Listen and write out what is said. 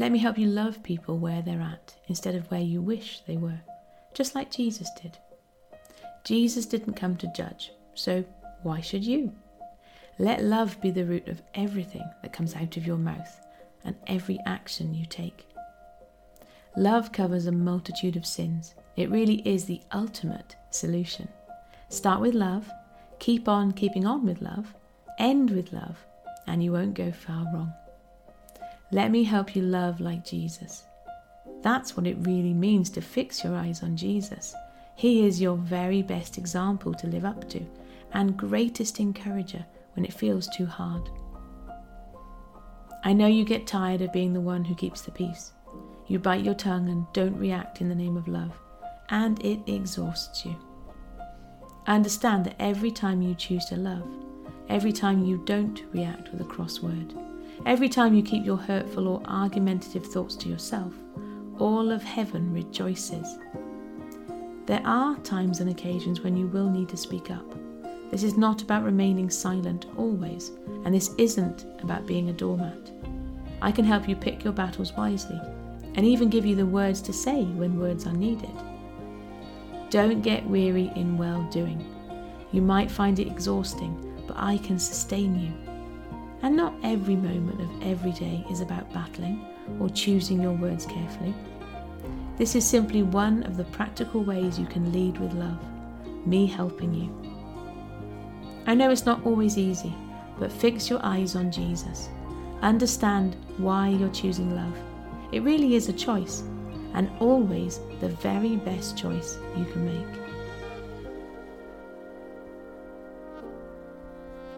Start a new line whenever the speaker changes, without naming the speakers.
Let me help you love people where they're at instead of where you wish they were, just like Jesus did. Jesus didn't come to judge, so why should you? Let love be the root of everything that comes out of your mouth and every action you take. Love covers a multitude of sins. It really is the ultimate solution. Start with love, keep on keeping on with love, end with love, and you won't go far wrong. Let me help you love like Jesus. That's what it really means to fix your eyes on Jesus. He is your very best example to live up to and greatest encourager when it feels too hard. I know you get tired of being the one who keeps the peace. You bite your tongue and don't react in the name of love, and it exhausts you. Understand that every time you choose to love, every time you don't react with a cross word, Every time you keep your hurtful or argumentative thoughts to yourself, all of heaven rejoices. There are times and occasions when you will need to speak up. This is not about remaining silent always, and this isn't about being a doormat. I can help you pick your battles wisely, and even give you the words to say when words are needed. Don't get weary in well doing. You might find it exhausting, but I can sustain you. And not every moment of every day is about battling or choosing your words carefully. This is simply one of the practical ways you can lead with love, me helping you. I know it's not always easy, but fix your eyes on Jesus. Understand why you're choosing love. It really is a choice, and always the very best choice you can make.